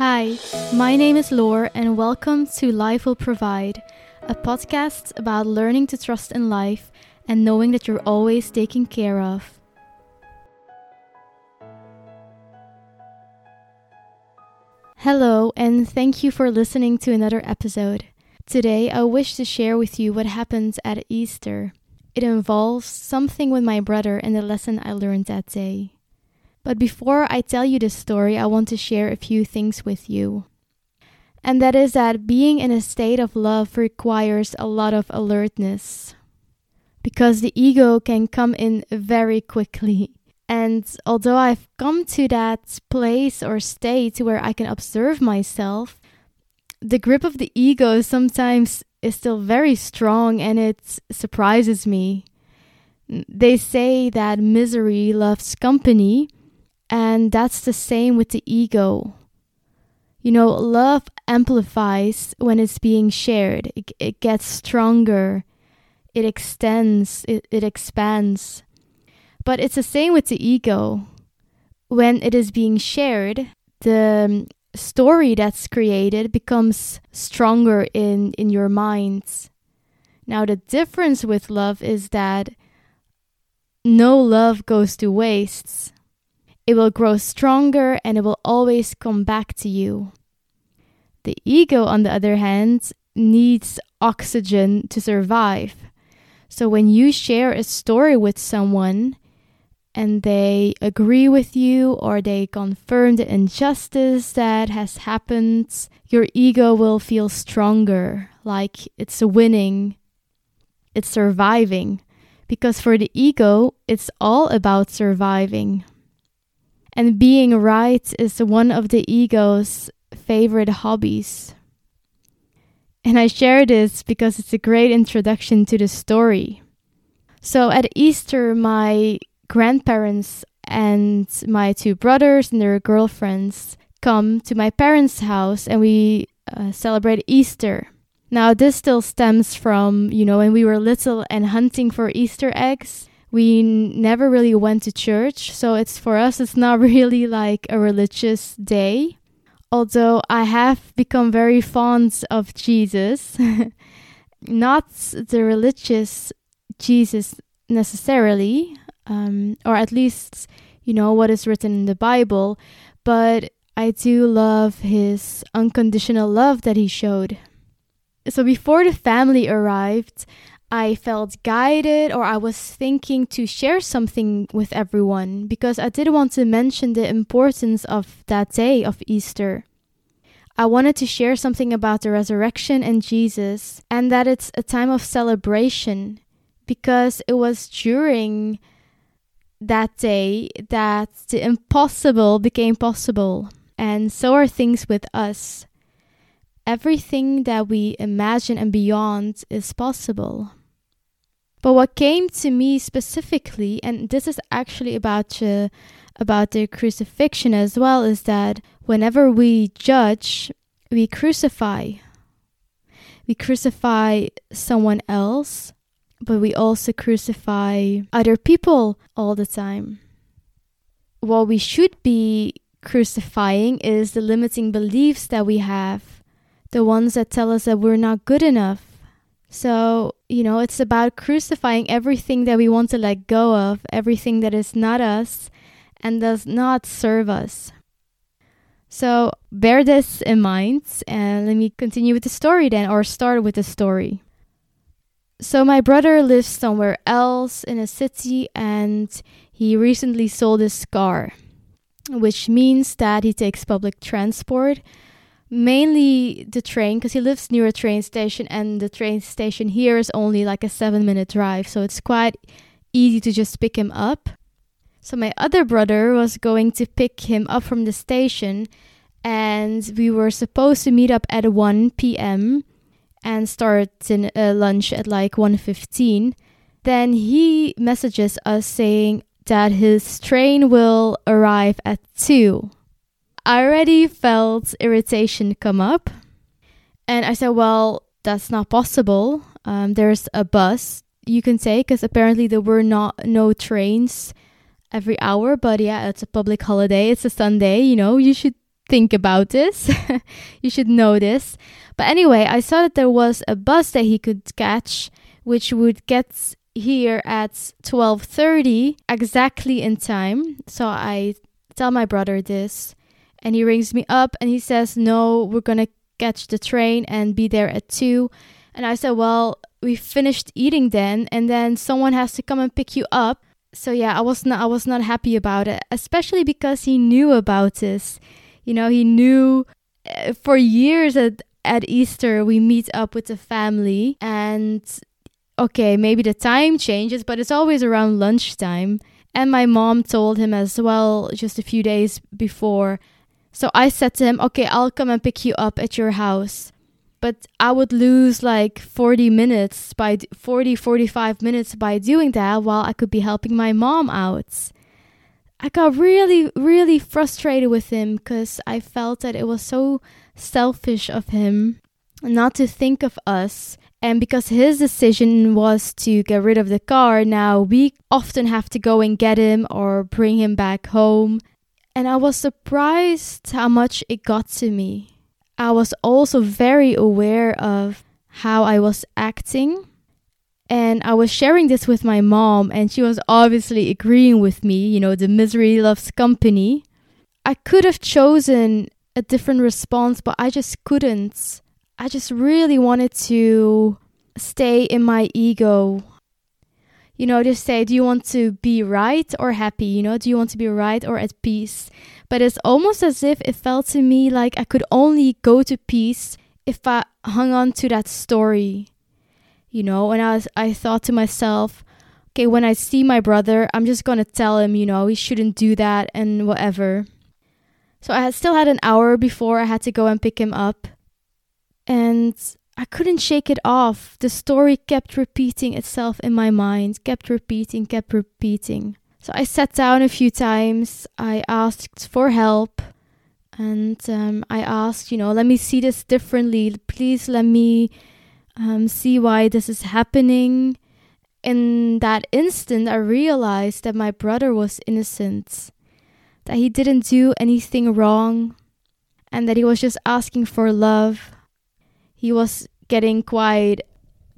Hi, my name is Lore, and welcome to Life Will Provide, a podcast about learning to trust in life and knowing that you're always taken care of. Hello, and thank you for listening to another episode. Today, I wish to share with you what happens at Easter. It involves something with my brother and the lesson I learned that day. But before I tell you this story, I want to share a few things with you. And that is that being in a state of love requires a lot of alertness. Because the ego can come in very quickly. And although I've come to that place or state where I can observe myself, the grip of the ego sometimes is still very strong and it surprises me. They say that misery loves company, and that's the same with the ego. You know, love amplifies when it's being shared, it, it gets stronger, it extends, it, it expands. But it's the same with the ego. When it is being shared, the um, story that's created becomes stronger in, in your minds. Now, the difference with love is that no love goes to waste. It will grow stronger and it will always come back to you. The ego, on the other hand, needs oxygen to survive. So when you share a story with someone and they agree with you or they confirm the injustice that has happened, your ego will feel stronger, like it's winning, it's surviving. Because for the ego, it's all about surviving. And being right is one of the ego's favorite hobbies. And I share this because it's a great introduction to the story. So at Easter, my grandparents and my two brothers and their girlfriends come to my parents' house and we uh, celebrate Easter. Now, this still stems from, you know, when we were little and hunting for Easter eggs we never really went to church so it's for us it's not really like a religious day. Although i have become very fond of jesus not the religious jesus necessarily um, or at least you know what is written in the bible but i do love his unconditional love that he showed. So before the family arrived I felt guided or I was thinking to share something with everyone because I did want to mention the importance of that day of Easter. I wanted to share something about the resurrection and Jesus and that it's a time of celebration because it was during that day that the impossible became possible. And so are things with us. Everything that we imagine and beyond is possible. But what came to me specifically, and this is actually about about the crucifixion as well, is that whenever we judge, we crucify. We crucify someone else, but we also crucify other people all the time. What we should be crucifying is the limiting beliefs that we have, the ones that tell us that we're not good enough, so, you know, it's about crucifying everything that we want to let go of, everything that is not us and does not serve us. So, bear this in mind and let me continue with the story then, or start with the story. So, my brother lives somewhere else in a city and he recently sold his car, which means that he takes public transport mainly the train because he lives near a train station and the train station here is only like a seven minute drive so it's quite easy to just pick him up. So my other brother was going to pick him up from the station and we were supposed to meet up at 1 p.m and start in, uh, lunch at like 1.15 then he messages us saying that his train will arrive at 2 I already felt irritation come up. And I said, well, that's not possible. Um, there's a bus you can take because apparently there were not no trains every hour. But yeah, it's a public holiday. It's a Sunday. You know, you should think about this. you should know this. But anyway, I saw that there was a bus that he could catch, which would get here at 12:30 exactly in time. So I tell my brother this and he rings me up and he says, "No, we're going to catch the train and be there at 2." And I said, "Well, we finished eating then and then someone has to come and pick you up." So yeah, I was not I was not happy about it, especially because he knew about this. You know, he knew uh, for years at at Easter we meet up with the family and okay, maybe the time changes, but it's always around lunchtime. And my mom told him as well just a few days before. So I said to him, okay, I'll come and pick you up at your house. But I would lose like 40 minutes by 40, 45 minutes by doing that while I could be helping my mom out. I got really, really frustrated with him because I felt that it was so selfish of him not to think of us and because his decision was to get rid of the car, now we often have to go and get him or bring him back home. And I was surprised how much it got to me. I was also very aware of how I was acting. And I was sharing this with my mom, and she was obviously agreeing with me. You know, the misery loves company. I could have chosen a different response, but I just couldn't. I just really wanted to stay in my ego. You know, just say, do you want to be right or happy? You know, do you want to be right or at peace? But it's almost as if it felt to me like I could only go to peace if I hung on to that story. You know, and I was, I thought to myself, okay, when I see my brother, I'm just gonna tell him, you know, he shouldn't do that and whatever. So I had still had an hour before I had to go and pick him up. And I couldn't shake it off. The story kept repeating itself in my mind, kept repeating, kept repeating. So I sat down a few times. I asked for help. And um, I asked, you know, let me see this differently. Please let me um, see why this is happening. In that instant, I realized that my brother was innocent, that he didn't do anything wrong, and that he was just asking for love he was getting quite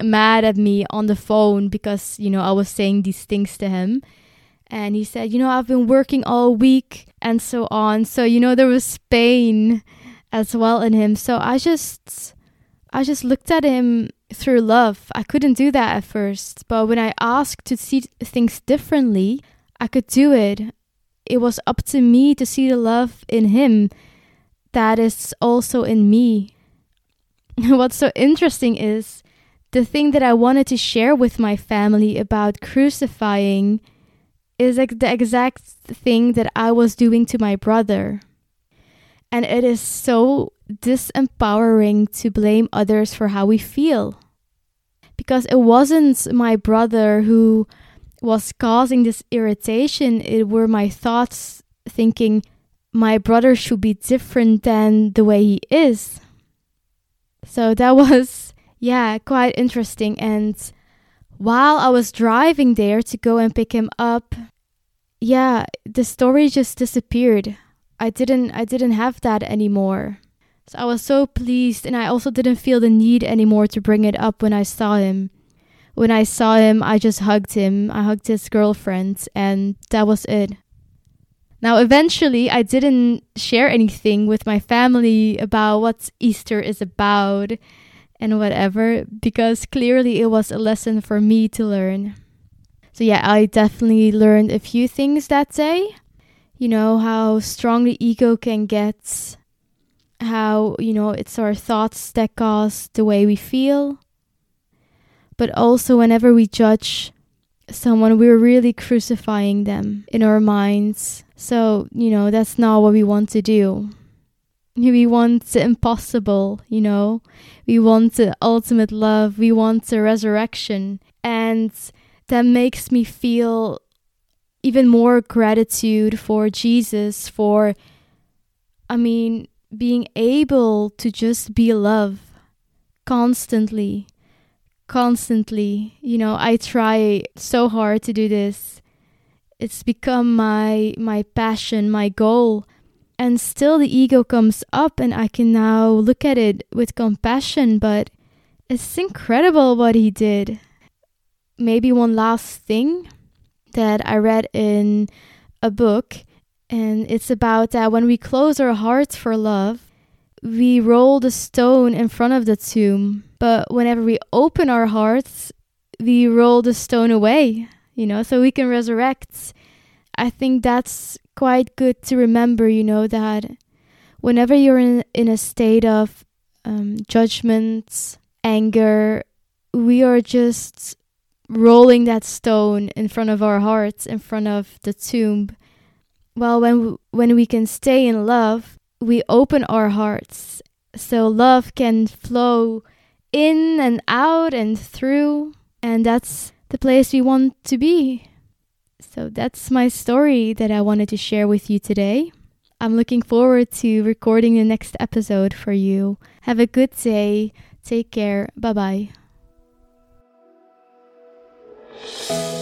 mad at me on the phone because, you know, I was saying these things to him. And he said, You know, I've been working all week and so on. So, you know, there was pain as well in him. So I just. I just looked at him through love. I couldn't do that at first, but when I asked to see things differently, I could do it. It was up to me to see the love in him that is also in me. what's so interesting is the thing that I wanted to share with my family about crucifying is like the exact thing that I was doing to my brother. And it is so disempowering to blame others for how we feel. Because it wasn't my brother who was causing this irritation, it were my thoughts thinking my brother should be different than the way he is. So that was, yeah, quite interesting. And while I was driving there to go and pick him up, yeah, the story just disappeared. I didn't I didn't have that anymore. So I was so pleased and I also didn't feel the need anymore to bring it up when I saw him. When I saw him, I just hugged him. I hugged his girlfriend and that was it. Now, eventually, I didn't share anything with my family about what Easter is about and whatever, because clearly it was a lesson for me to learn. So, yeah, I definitely learned a few things that day. You know, how strong the ego can get, how, you know, it's our thoughts that cause the way we feel. But also, whenever we judge someone, we're really crucifying them in our minds so, you know, that's not what we want to do. We want the impossible, you know. We want the ultimate love. We want the resurrection. And that makes me feel even more gratitude for Jesus, for, I mean, being able to just be love constantly. Constantly. You know, I try so hard to do this it's become my my passion, my goal. And still the ego comes up, and I can now look at it with compassion, but it's incredible what he did. Maybe one last thing that I read in a book, and it's about that when we close our hearts for love, we roll the stone in front of the tomb. But whenever we open our hearts, we roll the stone away, you know, so we can resurrect. I think that's quite good to remember, you know, that whenever you're in, in a state of um, judgment, anger, we are just rolling that stone in front of our hearts, in front of the tomb. Well, when when we can stay in love, we open our hearts so love can flow in and out and through, and that's the place we want to be. So that's my story that I wanted to share with you today. I'm looking forward to recording the next episode for you. Have a good day. Take care. Bye bye.